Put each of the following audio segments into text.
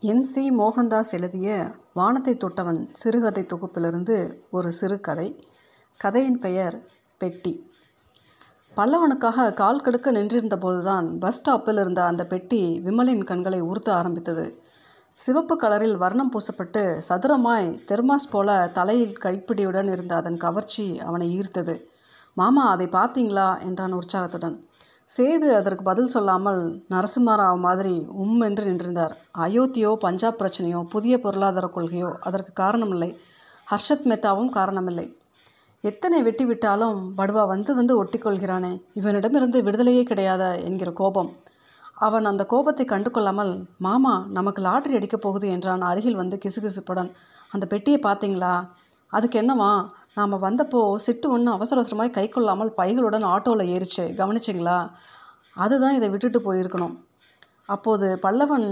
N C. Mohandas எழுதிய வானத்தை தொட்டவன் சிறுகதை தொகுப்பிலிருந்து ஒரு சிறுகதை கதையின் பெயர் பெட்டி. பல்லவனுக்காக கால் கடுக்க நின்றிருந்த போதுதான் பஸ் ஸ்டாப்பில் இருந்த அந்த பெட்டி விமலின் கண்களை உறுத்த ஆரம்பித்தது. சிவப்பு கலரில் வர்ணம் பூசப்பட்டு சதுரமாய் தெர்மாஸ் போல தலையில் கைப்பிடியுடன் இருந்த அதன் கவர்ச்சி அவனை ஈர்த்தது. மாமா அதை பார்த்தீங்களா? என்றான் உற்சாகத்துடன். சேது அதற்கு பதில் சொல்லாமல் நரசிம்மராவ் மாதிரி உம் என்று நின்றிருந்தார். அயோத்தியோ பஞ்சாப் பிரச்சனையோ புதிய பொருளாதார கொள்கையோ அதற்கு காரணமில்லை. ஹர்ஷத் மேத்தாவும் காரணமில்லை. எத்தனை வெட்டி விட்டாலும் படுவா வந்து வந்து ஒட்டிக்கொள்கிறானே. இவனிடமிருந்து விடுதலையே கிடையாத என்கிற கோபம். அவன் அந்த கோபத்தை கண்டு கொள்ளாமல் மாமா நமக்கு லாட்ரி அடிக்கப் போகுது என்றான். அருகில் வந்து கிசுகிசுப்புடன் அந்த பெட்டியை பார்த்தீங்களா? அதுக்கு என்னவா நாம் வந்தப்போ சிட்டு ஒன்று அவசர அவசரமாய் கை கொள்ளாமல் பைகளுடன் ஆட்டோவில் ஏறிச்சு கவனிச்சிங்களா? அதுதான் இதை விட்டுட்டு போயிருக்கணும். அப்போது பல்லவன்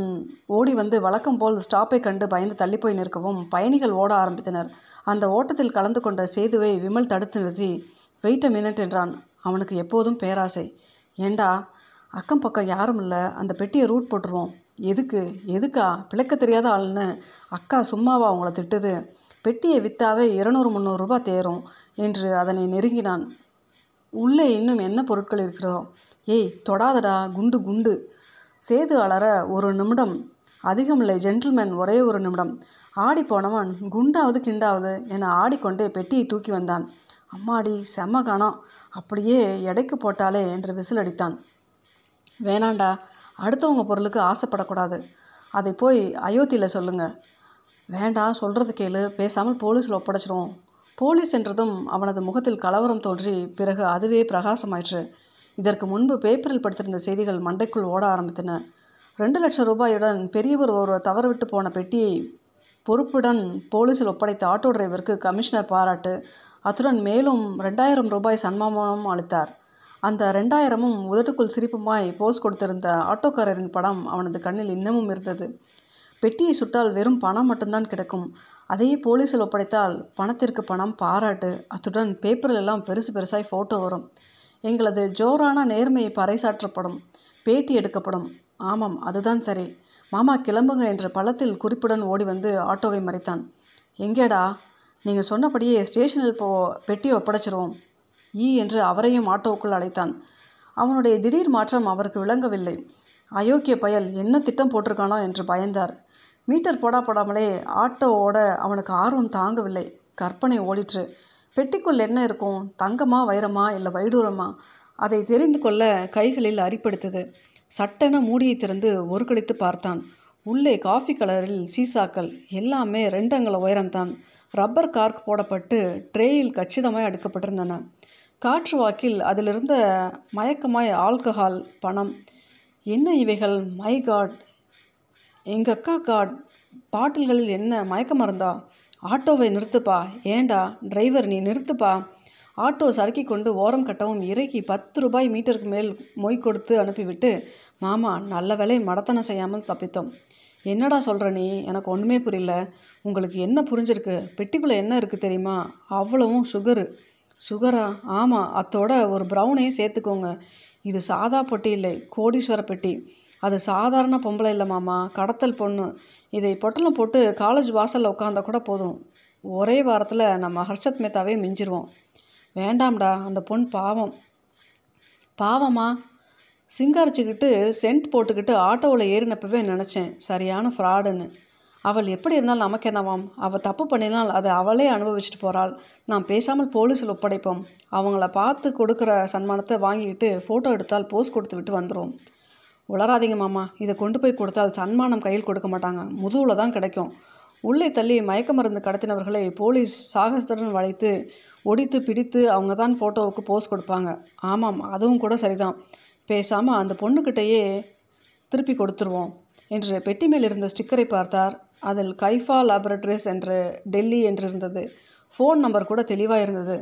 ஓடி வந்து வழக்கம் போல் ஸ்டாப்பை கண்டு பயந்து தள்ளி போய் நிற்கவும் பயணிகள் ஓட ஆரம்பித்தனர். அந்த ஓட்டத்தில் கலந்து கொண்ட சேதுவை விமல் தடுத்து நிறுத்தி வெயிட் அ மினிட் என்றான். அவனுக்கு எப்போதும் பேராசை. ஏண்டா? அக்கம் பக்கம் யாரும் இல்லை. அந்த பெட்டியை ரூட் போட்டுருவோம். எதுக்கு? எதுக்கா? பிழைக்க தெரியாத ஆள்னு. அக்கா சும்மாவா அவங்கள திட்டுது. பெட்டியை வித்தாவே இருநூறு முந்நூறுரூபா தேரும் என்று அதனை நெருங்கினான். உள்ளே இன்னும் என்ன பொருட்கள் இருக்கிறோம் ஏய் தொடாதடா குண்டு குண்டு. சேது அலற ஒரு நிமிடம். அதிகமில்லை ஜென்டில்மேன் ஒரே ஒரு நிமிடம். ஆடி போனவன் குண்டாவது கிண்டாவது என ஆடிக்கொண்டே பெட்டியை தூக்கி வந்தான். அம்மாடி செம்ம கணம். அப்படியே எடைக்கு போட்டாலே என்று விசில் அடித்தான் வேணாண்டா அடுத்தவங்க பொருளுக்கு ஆசைப்படக்கூடாது. அதை போய் அயோத்தியில் சொல்லுங்கள் வேண்டாம் சொல்கிறது கேளு. பேசாமல் போலீஸில் ஒப்படைச்சிரும் போலீஸ் என்றதும் அவனது முகத்தில் கலவரம் தோன்றி பிறகு அதுவே பிரகாசமாயிற்று. இதற்கு முன்பு பேப்பரில் படித்திருந்த செய்திகள் மண்டைக்குள் ஓட ஆரம்பித்தன. ரெண்டு லட்சம் ரூபாயுடன் பெரியவர் ஒரு தவறுவிட்டு போன பெட்டியை பொறுப்புடன் போலீஸில் ஒப்படைத்த ஆட்டோ டிரைவருக்கு கமிஷனர் பாராட்டு. அத்துடன் மேலும் ரெண்டாயிரம் ரூபாய் சன்மானமும் அளித்தார். அந்த ரெண்டாயிரமும் உதட்டுக்குள் சிரிப்புமாய் போஸ் கொடுத்திருந்த ஆட்டோக்காரரின் படம் அவனது கண்ணில் இன்னமும் இருந்தது. பெட்டியை சுட்டால் வெறும் பணம் மட்டும்தான் கிடைக்கும். அதையே போலீஸில் ஒப்படைத்தால் பணத்திற்கு பணம் பாராட்டு. அத்துடன் பேப்பரில் எல்லாம் பெருசு பெருசாய் ஃபோட்டோ வரும். எங்களது ஜோரான நேர்மையை பறைசாற்றப்படும். பேட்டி எடுக்கப்படும். ஆமாம் அதுதான் சரி. மாமா கிளம்புங்க என்ற பள்ளத்தில் குறிப்புடன் ஓடி வந்து ஆட்டோவை மறைத்தான். எங்கேடா? நீங்கள் சொன்னபடியே ஸ்டேஷனில் போ பெட்டியை ஒப்படைச்சிருவோம். ஈ என்று அவரையும் ஆட்டோவுக்குள் அழைத்தான். அவனுடைய திடீர் மாற்றம் அவருக்கு விளங்கவில்லை. அயோக்கிய பயல் என்ன திட்டம் போட்டிருக்கானோ என்று பயந்தார். மீட்டர் போடா போடாமலே ஆட்டோவோட அவனுக்கு ஆர்வம் தாங்கவில்லை. கற்பனை ஓடிற்று. பெட்டிக்குள் என்ன இருக்கும்? தங்கமா வைரமா இல்லை வைடூரமா? அதை தெரிந்து கொள்ள கைகளில் அரிப்படுத்தது. சட்டென மூடியை திறந்து ஒரு கழித்து பார்த்தான். உள்ளே காஃபி கலரில் சீசாக்கள். எல்லாமே ரெண்டங்கள உயரம்தான். ரப்பர் கார்க் போடப்பட்டு ட்ரேயில் கச்சிதமாய் அடுக்கப்பட்டிருந்தன. காற்று வாக்கில் அதிலிருந்த மயக்கமாய் ஆல்கஹால் பணம். என்ன இவைகள்? My God! எங்கள் அக்கா காட் பாட்டில்களில் என்ன மயக்க மருந்தா ஆட்டோவை நிறுத்துப்பா. ஏண்டா? டிரைவர் நீ நிறுத்துப்பா. ஆட்டோ சறுக்கி கொண்டு ஓரம் கட்டவும் இறக்கி பத்து ரூபாய் மீட்டருக்கு மேல் மொய் கொடுத்து அனுப்பிவிட்டு மாமா நல்ல வேலை மடத்தனம் செய்யாமல் தப்பித்தோம். என்னடா சொல்கிற நீ? எனக்கு ஒன்றுமே புரியல. உங்களுக்கு என்ன புரிஞ்சிருக்கு? பெட்டிக்குள்ளே என்ன இருக்குது தெரியுமா? அவ்வளவும் சுகரு சுகரா ஆமாம் அத்தோட ஒரு ப்ரௌனையும் சேர்த்துக்கோங்க. இது சாதா பெட்டி இல்லை கோடீஸ்வர பெட்டி. அது சாதாரண பொம்பளை இல்லை மாமா கடத்தல் பொண்ணு. இதை பொட்டலம் போட்டு காலேஜ் வாசலில் உட்காந்தா கூட போதும். ஒரே வாரத்தில் நம்ம ஹர்ஷத் மேத்தாவே மிஞ்சிருவோம். வேண்டாம்டா அந்த பொண் பாவம். பாவமா? சிங்காரிச்சுக்கிட்டு சென்ட் போட்டுக்கிட்டு ஆட்டோவில் ஏறினப்பவே நினச்சேன் சரியான ஃப்ராடுன்னு அவள் எப்படி இருந்தால் நமக்கு என்னவாம்? அவள் தப்பு பண்ணினால் அதை அவளே அனுபவிச்சுட்டு போகிறாள் நாம் பேசாமல் போலீஸில் ஒப்படைப்போம். அவங்கள பார்த்து கொடுக்குற சன்மானத்தை வாங்கிக்கிட்டு ஃபோட்டோ எடுத்தால் போஸ் கொடுத்து விட்டு வந்துடும் உளராதீங்க மாமா. இதை கொண்டு போய் கொடுத்தால் சன்மானம் கையில் கொடுக்க மாட்டாங்க. முதுவில் தான் கிடைக்கும். உள்ளே தள்ளி மயக்க மருந்து கடத்தினவர்களை போலீஸ் சாகசத்துடன் வளைத்து ஒடித்து பிடித்து அவங்க தான் ஃபோட்டோவுக்கு போஸ் கொடுப்பாங்க. ஆமாம் அதுவும் கூட சரிதான். பேசாமல் அந்த பொண்ணுக்கிட்டேயே திருப்பி கொடுத்துருவோம் என்று பெட்டி மேல் இருந்த ஸ்டிக்கரை பார்த்தார். அதில் கைஃபா லேபரட்டரிஸ் என்று டெல்லி என்று இருந்தது. ஃபோன் நம்பர் கூட தெளிவாக இருந்தது.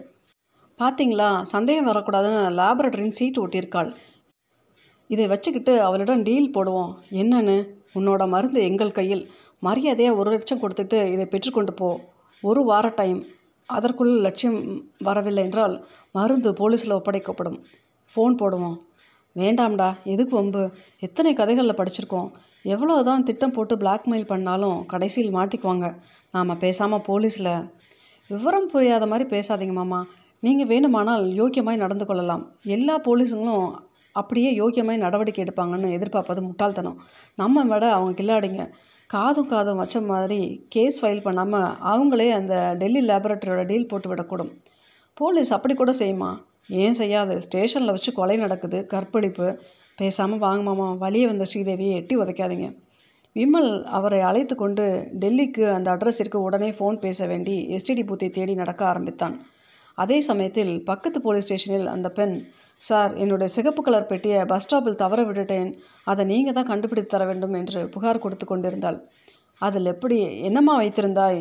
பார்த்தீங்களா சந்தேகம் வரக்கூடாதுன்னு லேபரட்டரின் சீட் ஒட்டியிருக்காள். இதை வச்சுக்கிட்டு அவளிடம் டீல் போடுவோம். என்னன்னு? உன்னோட மருந்து எங்கள் கையில். மரியாதையாக ஒரு லட்சம் கொடுத்துட்டு இதை பெற்றுக்கொண்டு போ. ஒரு வார டைம். அதற்குள் லட்சியம் வரவில்லை என்றால் மருந்து போலீஸில் ஒப்படைக்கப்படும். ஃபோன் போடுவோம். வேண்டாம்டா. எதுக்கு வம்பு? எத்தனை கதைகளில் படிச்சிருக்கோம். எவ்வளோ தான் திட்டம் போட்டு பிளாக்மெயில் பண்ணாலும் கடைசியில் மாட்டிக்குவாங்க. நாம் பேசாமல் போலீஸில். விவரம் புரியாத மாதிரி பேசாதீங்க மாமா. நீங்கள் வேணுமானால் யோக்கியமாய் நடந்து கொள்ளலாம். எல்லா போலீஸுங்களும் அப்படியே யோக்கியமாய் நடவடிக்கை எடுப்பாங்கன்னு எதிர்பார்ப்பது முட்டாள்தனம். நம்ம விட அவங்க கில்லாடிங்க. காதும் காதும் வச்ச மாதிரி கேஸ் ஃபைல் பண்ணாமல் அவங்களே அந்த டெல்லி லேபரட்டரியோட டீல் போட்டு விடக்கூடும். போலீஸ் அப்படி கூட செய்யுமா? ஏன் செய்யாது? ஸ்டேஷனில் வச்சு கொலை நடக்குது கற்பழிப்பு. பேசாமல் வாங்குமாமா வழியே வந்த ஸ்ரீதேவியை எட்டி உதைக்காதீங்க. விமல் அவரை அழைத்து கொண்டு டெல்லிக்கு அந்த அட்ரஸிற்கு உடனே ஃபோன் பேச வேண்டி எஸ்டிடி பூத்தை தேடி நடக்க ஆரம்பித்தான். அதே சமயத்தில் பக்கத்து போலீஸ் ஸ்டேஷனில் அந்த பெண் சார் என்னுடைய சிகப்பு கலர் பெட்டியை பஸ் ஸ்டாப்பில் தவற விட்டுட்டேன். அதை நீங்கள் தான் கண்டுபிடித்து தர வேண்டும் என்று புகார் கொடுத்து கொண்டிருந்தாள். அதில் எப்படி என்னம்மா வைத்திருந்தாய்?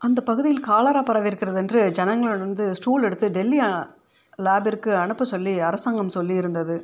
அந்த பகுதியில் காலரா பரவிருக்கிறது என்று ஜனங்களிடம் ஸ்டூல் எடுத்து டெல்லி லேபிற்கு அனுப்ப சொல்லி அரசாங்கம் சொல்லியிருந்தது.